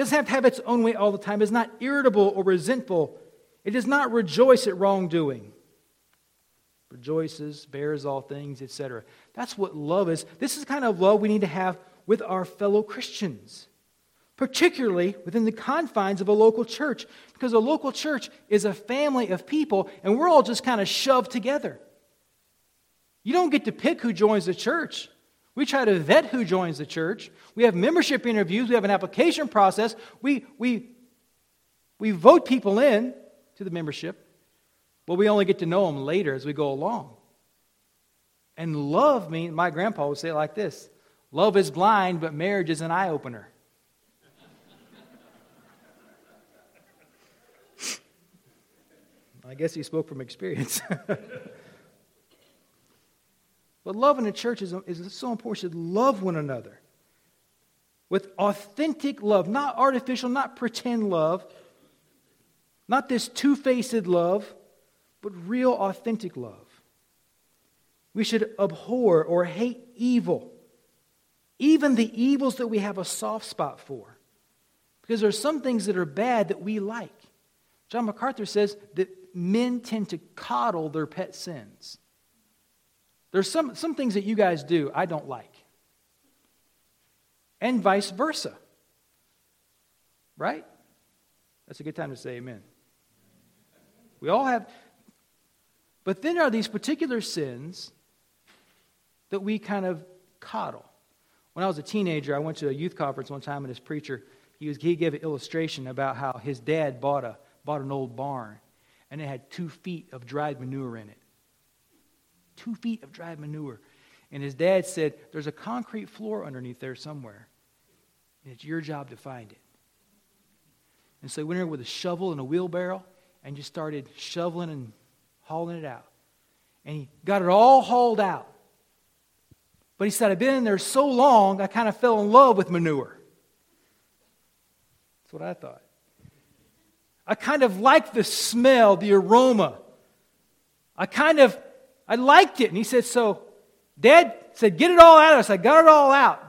doesn't have to have its own way all the time. It's not irritable or resentful. It does not rejoice at wrongdoing. Rejoices, bears all things, etc. That's what love is. This is the kind of love we need to have with our fellow Christians, particularly within the confines of a local church, because a local church is a family of people, and we're all just kind of shoved together. You don't get to pick who joins the church. We try to vet who joins the church. We have membership interviews. We have an application process. We, we, we vote people in to the membership, but we only get to know them later as we go along. And love means, my grandpa would say it like this love is blind, but marriage is an eye opener. I guess he spoke from experience. But love in the church is, is so important. You should Love one another with authentic love, not artificial, not pretend love, not this two faced love, but real, authentic love. We should abhor or hate evil, even the evils that we have a soft spot for. Because there are some things that are bad that we like. John MacArthur says that men tend to coddle their pet sins. There's some, some things that you guys do I don't like. And vice versa. Right? That's a good time to say amen. We all have. But then there are these particular sins that we kind of coddle. When I was a teenager, I went to a youth conference one time, and this preacher, he, was, he gave an illustration about how his dad bought, a, bought an old barn, and it had two feet of dried manure in it two feet of dried manure. And his dad said, There's a concrete floor underneath there somewhere, and it's your job to find it. And so he went in with a shovel and a wheelbarrow and just started shoveling and hauling it out. And he got it all hauled out. But he said, I've been in there so long, I kind of fell in love with manure. That's what I thought. I kind of liked the smell, the aroma. I kind of I liked it. And he said, So dad said, Get it all out of us. I got it all out.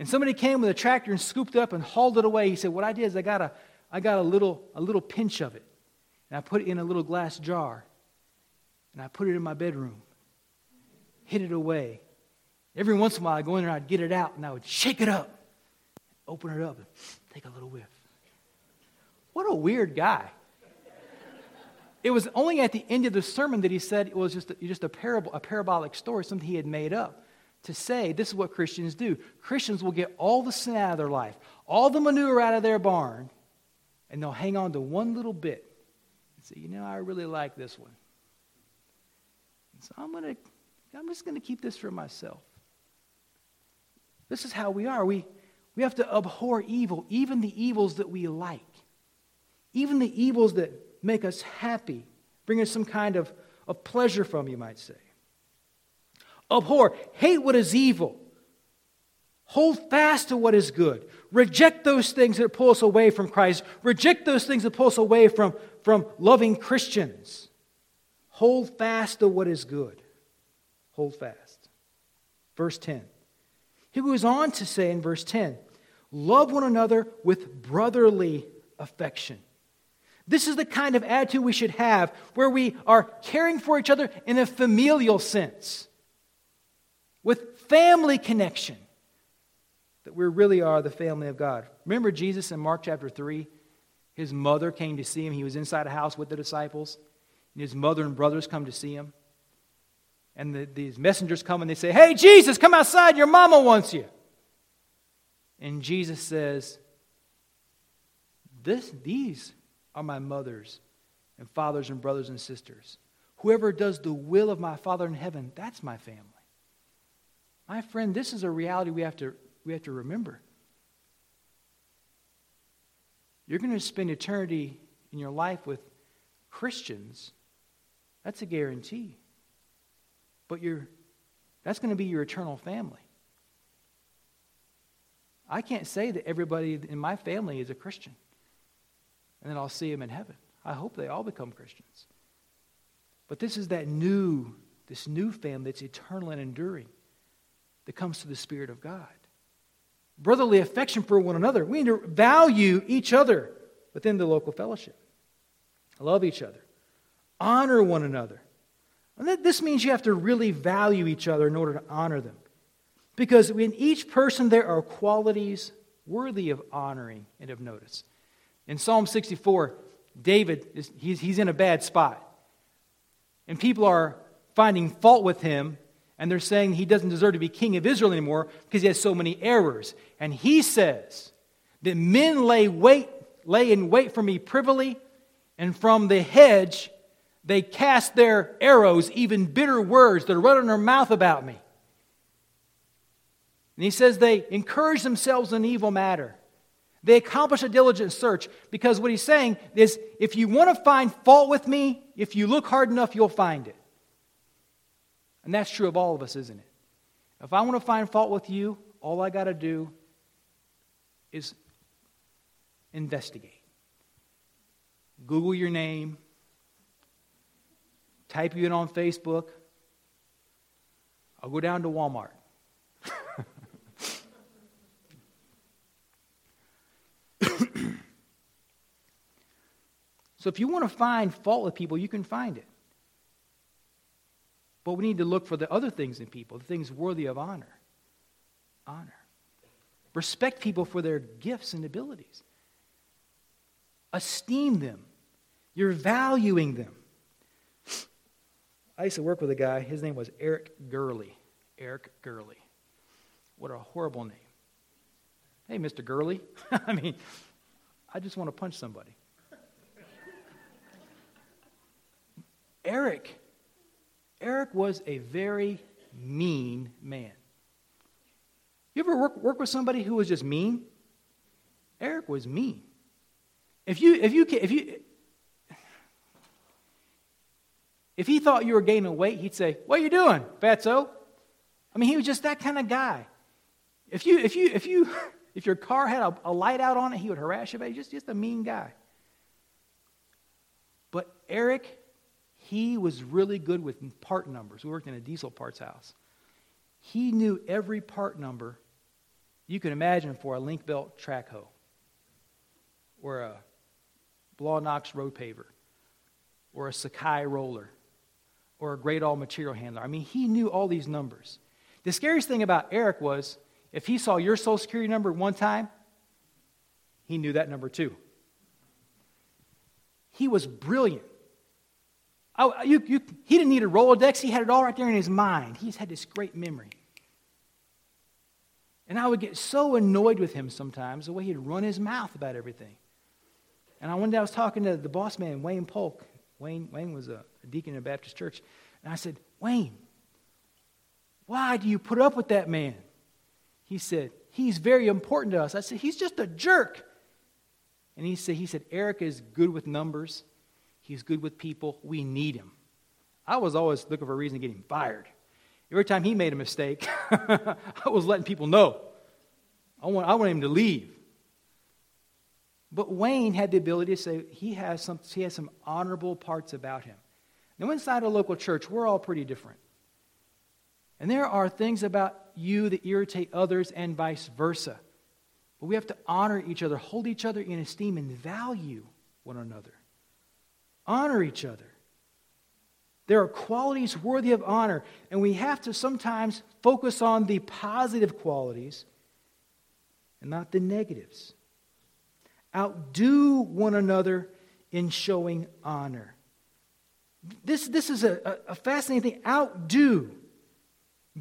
And somebody came with a tractor and scooped it up and hauled it away. He said, What I did is I got a, I got a, little, a little pinch of it. And I put it in a little glass jar. And I put it in my bedroom. Hid it away. Every once in a while, I'd go in there, and I'd get it out, and I would shake it up, open it up, and take a little whiff. What a weird guy. It was only at the end of the sermon that he said it was just a, just a, parable, a parabolic story, something he had made up to say this is what Christians do. Christians will get all the sin out of their life, all the manure out of their barn, and they'll hang on to one little bit and say, you know, I really like this one. And so I'm to, I'm just to keep this for myself. This is how we are. We, we have to abhor evil, even the evils that we like, even the evils that make us happy, bring us some kind of, of pleasure from, you might say. Abhor, hate what is evil. Hold fast to what is good. Reject those things that pull us away from Christ. Reject those things that pull us away from, from loving Christians. Hold fast to what is good. Hold fast. Verse 10. He goes on to say in verse 10 love one another with brotherly affection. This is the kind of attitude we should have where we are caring for each other in a familial sense, with family connection, that we really are the family of God. Remember Jesus in Mark chapter 3? His mother came to see him. He was inside a house with the disciples, and his mother and brothers come to see him. And the, these messengers come and they say, Hey, Jesus, come outside. Your mama wants you. And Jesus says, this, These are my mothers and fathers and brothers and sisters. Whoever does the will of my Father in heaven, that's my family. My friend, this is a reality we have to, we have to remember. You're going to spend eternity in your life with Christians. That's a guarantee. But you're, that's going to be your eternal family. I can't say that everybody in my family is a Christian and then I'll see them in heaven. I hope they all become Christians. But this is that new, this new family that's eternal and enduring that comes to the Spirit of God. brotherly affection for one another. We need to value each other within the local fellowship. Love each other. Honor one another. And this means you have to really value each other in order to honor them. Because in each person there are qualities worthy of honoring and of notice. In Psalm 64, David, is, he's, he's in a bad spot. And people are finding fault with him, and they're saying he doesn't deserve to be king of Israel anymore because he has so many errors. And he says that men lay wait, lay in wait for me privily, and from the hedge they cast their arrows, even bitter words that are running their mouth about me. And he says they encourage themselves in evil matter. They accomplish a diligent search because what he's saying is if you want to find fault with me, if you look hard enough, you'll find it. And that's true of all of us, isn't it? If I want to find fault with you, all I got to do is investigate. Google your name, type you in on Facebook. I'll go down to Walmart. so if you want to find fault with people, you can find it. But we need to look for the other things in people, the things worthy of honor. Honor. Respect people for their gifts and abilities. Esteem them. You're valuing them. I used to work with a guy, his name was Eric Gurley. Eric Gurley. What a horrible name. Hey, Mr. Gurley. I mean, I just want to punch somebody. Eric. Eric was a very mean man. You ever work, work with somebody who was just mean? Eric was mean. If you, if you, if you, if he thought you were gaining weight, he'd say, What are you doing, fatso? I mean, he was just that kind of guy. If you, if you, if you, if your car had a, a light out on it, he would harass you about it. Just, just a mean guy. But Eric, he was really good with part numbers. We worked in a diesel parts house. He knew every part number you can imagine for a Link-Belt track hoe or a Blaw Knox road paver or a Sakai roller or a Gradall material handler. I mean, he knew all these numbers. The scariest thing about Eric was if he saw your social security number one time, he knew that number too. He was brilliant. I, you, you, he didn't need a Rolodex, he had it all right there in his mind. He's had this great memory. And I would get so annoyed with him sometimes, the way he'd run his mouth about everything. And I, one day I was talking to the boss man, Wayne Polk. Wayne, Wayne was a, a deacon in a Baptist church. And I said, Wayne, why do you put up with that man? He said, He's very important to us. I said, He's just a jerk. And he said, he said, Eric is good with numbers. He's good with people. We need him. I was always looking for a reason to get him fired. Every time he made a mistake, I was letting people know. I want, I want him to leave. But Wayne had the ability to say he has some, he has some honorable parts about him. Now, inside a local church, we're all pretty different. And there are things about you that irritate others and vice versa. But we have to honor each other, hold each other in esteem, and value one another. Honor each other. There are qualities worthy of honor, and we have to sometimes focus on the positive qualities and not the negatives. Outdo one another in showing honor. This, this is a, a fascinating thing. Outdo.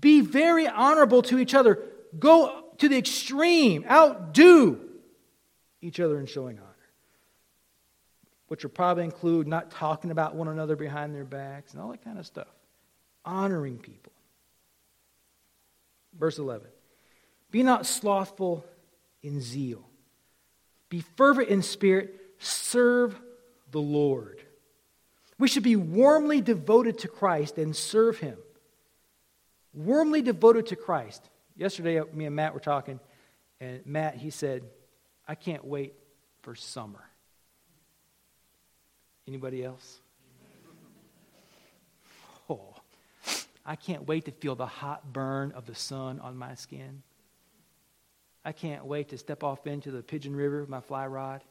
Be very honorable to each other. Go to the extreme. Outdo each other in showing honor. Which will probably include not talking about one another behind their backs and all that kind of stuff. Honoring people. Verse 11 Be not slothful in zeal, be fervent in spirit, serve the Lord. We should be warmly devoted to Christ and serve Him. Warmly devoted to Christ. Yesterday, uh, me and Matt were talking, and Matt, he said, I can't wait for summer. Anybody else? Oh, I can't wait to feel the hot burn of the sun on my skin. I can't wait to step off into the Pigeon River with my fly rod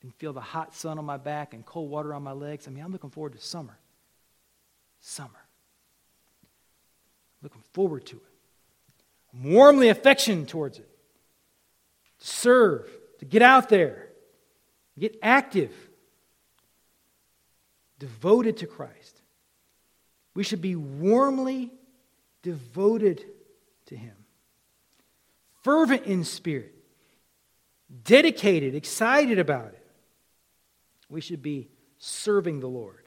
and feel the hot sun on my back and cold water on my legs. I mean, I'm looking forward to summer. Summer. Looking forward to it. I'm warmly affectioned towards it. To serve, to get out there, get active, devoted to Christ. We should be warmly devoted to Him, fervent in spirit, dedicated, excited about it. We should be serving the Lord.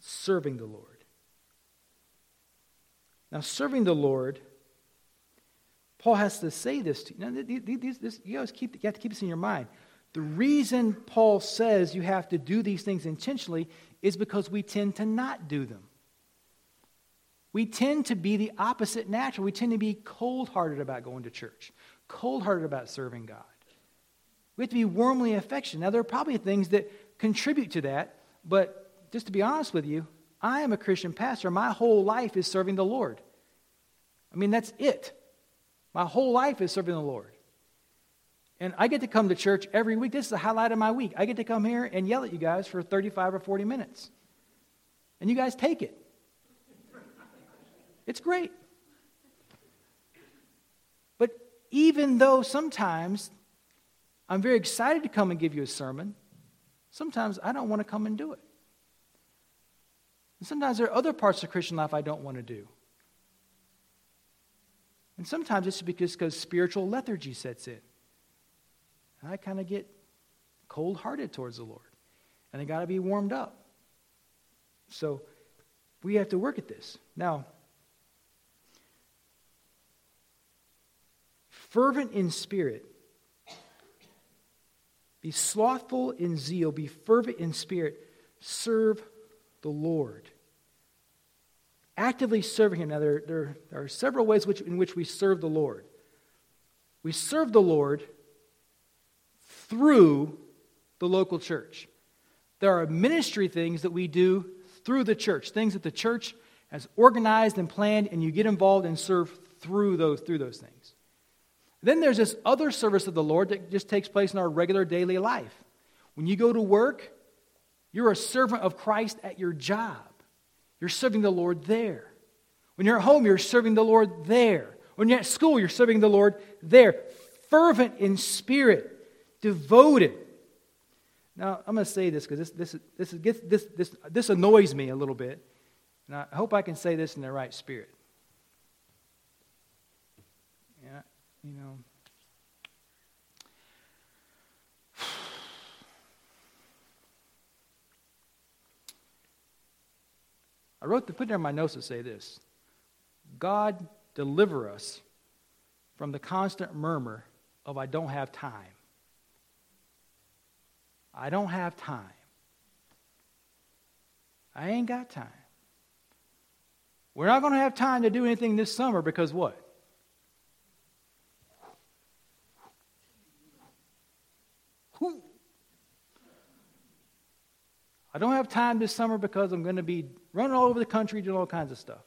Serving the Lord. Now, serving the Lord, Paul has to say this to you. Now, these, this, you, always keep, you have to keep this in your mind. The reason Paul says you have to do these things intentionally is because we tend to not do them. We tend to be the opposite natural. We tend to be cold hearted about going to church, cold hearted about serving God. We have to be warmly affectionate. Now, there are probably things that contribute to that, but just to be honest with you, I am a Christian pastor. My whole life is serving the Lord. I mean, that's it. My whole life is serving the Lord. And I get to come to church every week. This is the highlight of my week. I get to come here and yell at you guys for 35 or 40 minutes. And you guys take it. It's great. But even though sometimes I'm very excited to come and give you a sermon, sometimes I don't want to come and do it. And sometimes there are other parts of Christian life I don't want to do. And sometimes it's because, spiritual lethargy sets in. And I kind of get cold hearted towards the Lord. And I got to be warmed up. So we have to work at this. Now, fervent in spirit, be slothful in zeal, be fervent in spirit, serve the Lord. Actively serving Him. Now, there, there, there are several ways which, in which we serve the Lord. We serve the Lord through the local church. There are ministry things that we do through the church, things that the church has organized and planned, and you get involved and serve through those, through those things. Then there's this other service of the Lord that just takes place in our regular daily life. When you go to work, you're a servant of Christ at your job. You're serving the Lord there. When you're at home, you're serving the Lord there. When you're at school, you're serving the Lord there. Fervent in spirit, devoted. Now, I'm going to say this because this, this, this, this, this, this annoys me a little bit. And I hope I can say this in the right spirit. Yeah, you know. I wrote to put in my notes to say this God deliver us from the constant murmur of I don't have time. I don't have time. I ain't got time. We're not going to have time to do anything this summer because what? I don't have time this summer because I'm going to be running all over the country doing all kinds of stuff.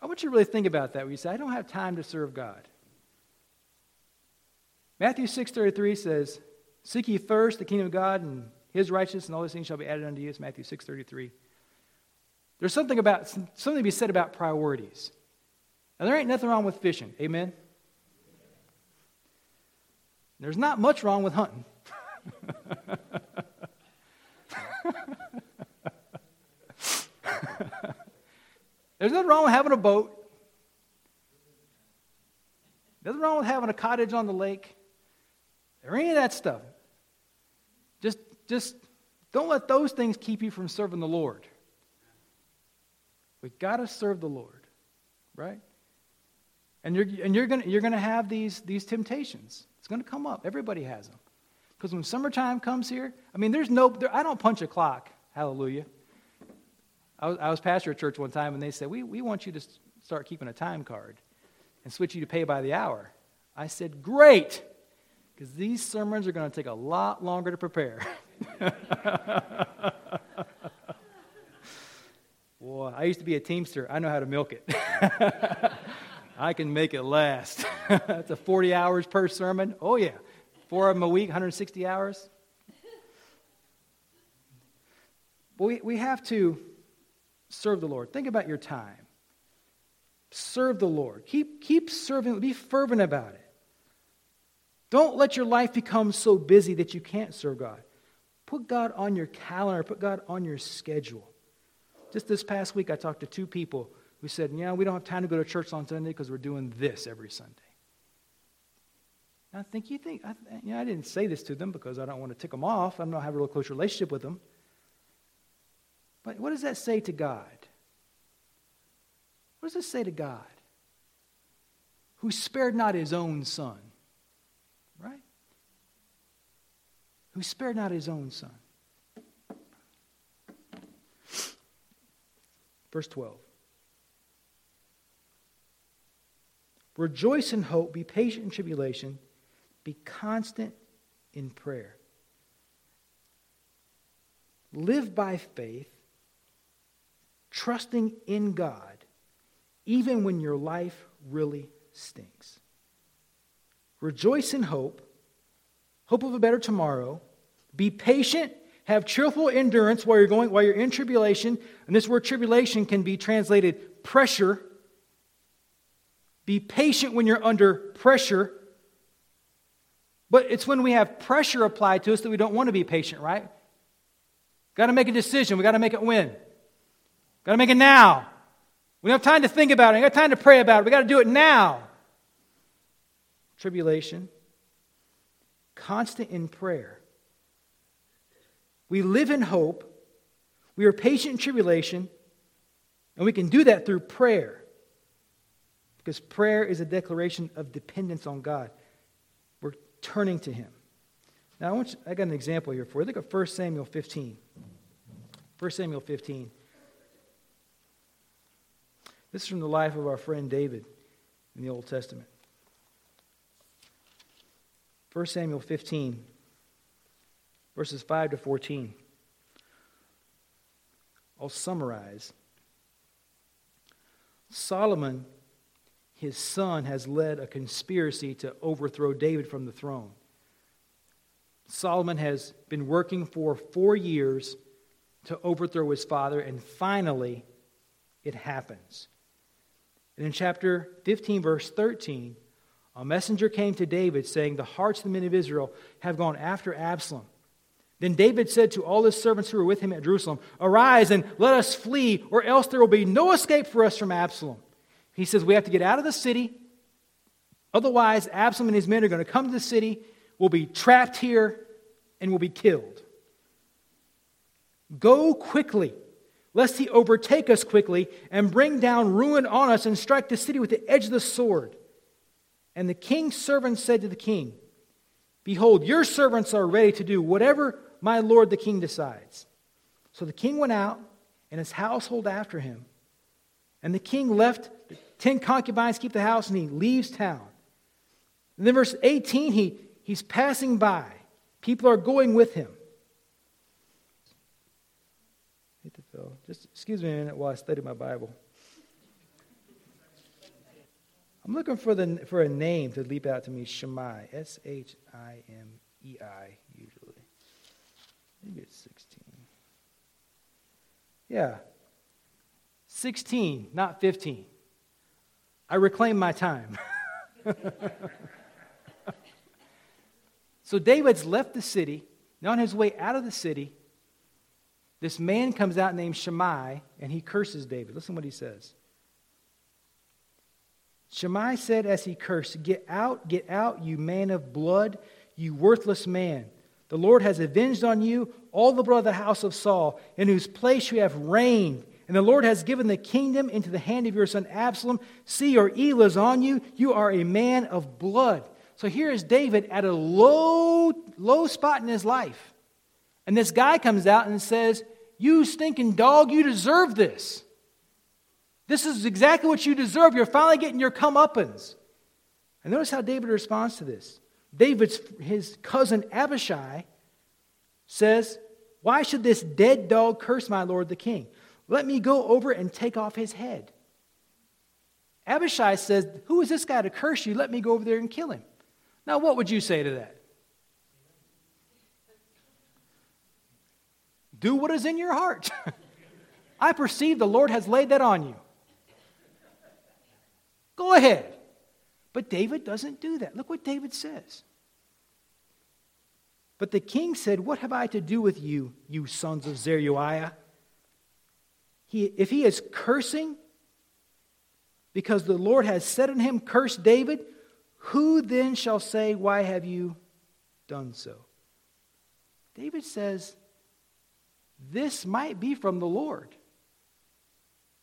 I want you to really think about that when you say, I don't have time to serve God. Matthew 6.33 says, Seek ye first the kingdom of God and his righteousness, and all these things shall be added unto you. It's Matthew 6.33. There's something about something to be said about priorities. Now there ain't nothing wrong with fishing. Amen? There's not much wrong with hunting. There's nothing wrong with having a boat. Nothing wrong with having a cottage on the lake. Or any of that stuff. Just, just don't let those things keep you from serving the Lord. We've got to serve the Lord, right? And you're, and you're going you're gonna have these, these temptations. It's going to come up. Everybody has them. Because when summertime comes here, I mean, there's no, there, I don't punch a clock. Hallelujah. I was, I was pastor at church one time, and they said, we, we want you to start keeping a time card and switch you to pay by the hour. I said, Great, because these sermons are going to take a lot longer to prepare. Boy, I used to be a teamster. I know how to milk it. I can make it last. That's a 40 hours per sermon. Oh, yeah. Four of them a week, 160 hours. But we, we have to serve the Lord. Think about your time. Serve the Lord. Keep, keep serving, be fervent about it. Don't let your life become so busy that you can't serve God. Put God on your calendar, put God on your schedule. Just this past week, I talked to two people who said, Yeah, we don't have time to go to church on Sunday because we're doing this every Sunday. I think you think, I, you know, I didn't say this to them because I don't want to tick them off. I don't have a real close relationship with them. But what does that say to God? What does it say to God? Who spared not his own son, right? Who spared not his own son. Verse 12. Rejoice in hope, be patient in tribulation, be constant in prayer. Live by faith, trusting in God, even when your life really stinks. Rejoice in hope, hope of a better tomorrow. Be patient, have cheerful endurance while you're going while you're in tribulation. And this word tribulation can be translated pressure. Be patient when you're under pressure. But it's when we have pressure applied to us that we don't want to be patient, right? Got to make a decision. We got to make it when. Got to make it now. We don't have time to think about it. We got time to pray about it. We got to do it now. Tribulation. Constant in prayer. We live in hope. We are patient in tribulation. And we can do that through prayer. Because prayer is a declaration of dependence on God. We're turning to Him. Now, I, want you, I got an example here for you. Look at 1 Samuel 15. 1 Samuel 15. This is from the life of our friend David in the Old Testament. 1 Samuel 15, verses 5 to 14. I'll summarize. Solomon, his son, has led a conspiracy to overthrow David from the throne. Solomon has been working for four years to overthrow his father, and finally, it happens. And in chapter 15, verse 13, a messenger came to David saying, The hearts of the men of Israel have gone after Absalom. Then David said to all his servants who were with him at Jerusalem, Arise and let us flee, or else there will be no escape for us from Absalom. He says, We have to get out of the city. Otherwise, Absalom and his men are going to come to the city, we'll be trapped here, and will be killed. Go quickly lest he overtake us quickly and bring down ruin on us and strike the city with the edge of the sword. And the king's servants said to the king, Behold, your servants are ready to do whatever my lord the king decides. So the king went out, and his household after him. And the king left the ten concubines keep the house, and he leaves town. And then verse 18, he, he's passing by. People are going with him. Just excuse me a minute while I study my Bible. I'm looking for, the, for a name to leap out to me Shimei. S H I M E I, usually. Maybe it's 16. Yeah. 16, not 15. I reclaim my time. so David's left the city. Now, on his way out of the city, this man comes out named Shimei, and he curses David. Listen what he says. Shimei said as he cursed, Get out, get out, you man of blood, you worthless man. The Lord has avenged on you all the blood of the house of Saul, in whose place you have reigned. And the Lord has given the kingdom into the hand of your son Absalom. See, your evil is on you. You are a man of blood. So here is David at a low, low spot in his life. And this guy comes out and says, you stinking dog, you deserve this. This is exactly what you deserve. You're finally getting your comeuppance. And notice how David responds to this. David's his cousin Abishai says, Why should this dead dog curse my lord the king? Let me go over and take off his head. Abishai says, Who is this guy to curse you? Let me go over there and kill him. Now, what would you say to that? Do what is in your heart. I perceive the Lord has laid that on you. Go ahead. But David doesn't do that. Look what David says. But the king said, What have I to do with you, you sons of Zeruiah? He, if he is cursing because the Lord has said in him, Curse David, who then shall say, Why have you done so? David says, This might be from the Lord.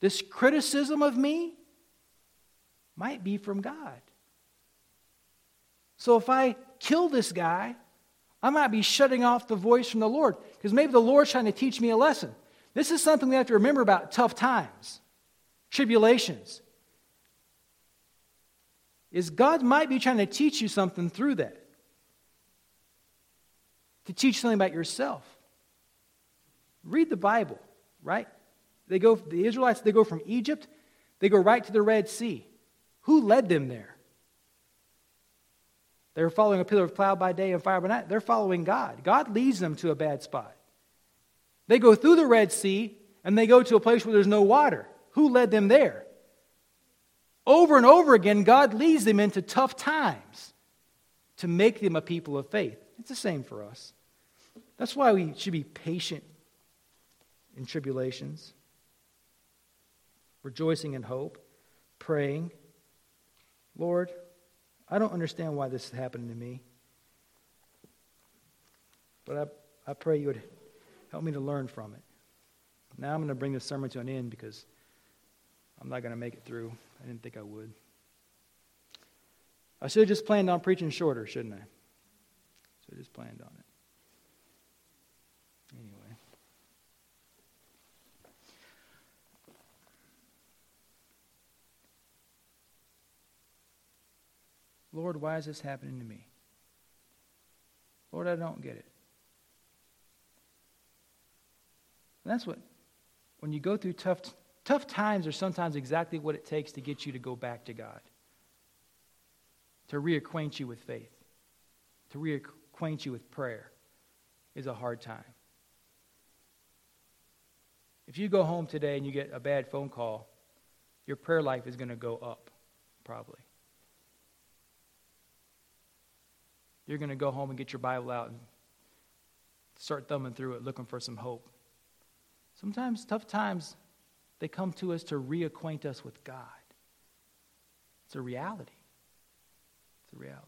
This criticism of me might be from God. So if I kill this guy, I might be shutting off the voice from the Lord because maybe the Lord's trying to teach me a lesson. This is something we have to remember about tough times, tribulations. Is God might be trying to teach you something through that. To teach something about yourself. Read the Bible, right? They go the Israelites they go from Egypt, they go right to the Red Sea. Who led them there? They were following a pillar of cloud by day and fire by night. They're following God. God leads them to a bad spot. They go through the Red Sea and they go to a place where there's no water. Who led them there? Over and over again, God leads them into tough times to make them a people of faith. It's the same for us. That's why we should be patient in tribulations, rejoicing in hope, praying. Lord, I don't understand why this is happening to me. But I, I pray you would help me to learn from it. Now I'm going to bring this sermon to an end because I'm not going to make it through. I didn't think I would. I should have just planned on preaching shorter, shouldn't I? Should have just planned on it. Lord, why is this happening to me? Lord, I don't get it. And that's what, when you go through tough, tough times, are sometimes exactly what it takes to get you to go back to God, to reacquaint you with faith, to reacquaint you with prayer is a hard time. If you go home today and you get a bad phone call, your prayer life is going to go up, probably. You're going to go home and get your Bible out and start thumbing through it looking for some hope. Sometimes tough times, they come to us to reacquaint us with God. It's a reality. It's a reality.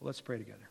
Well, let's pray together.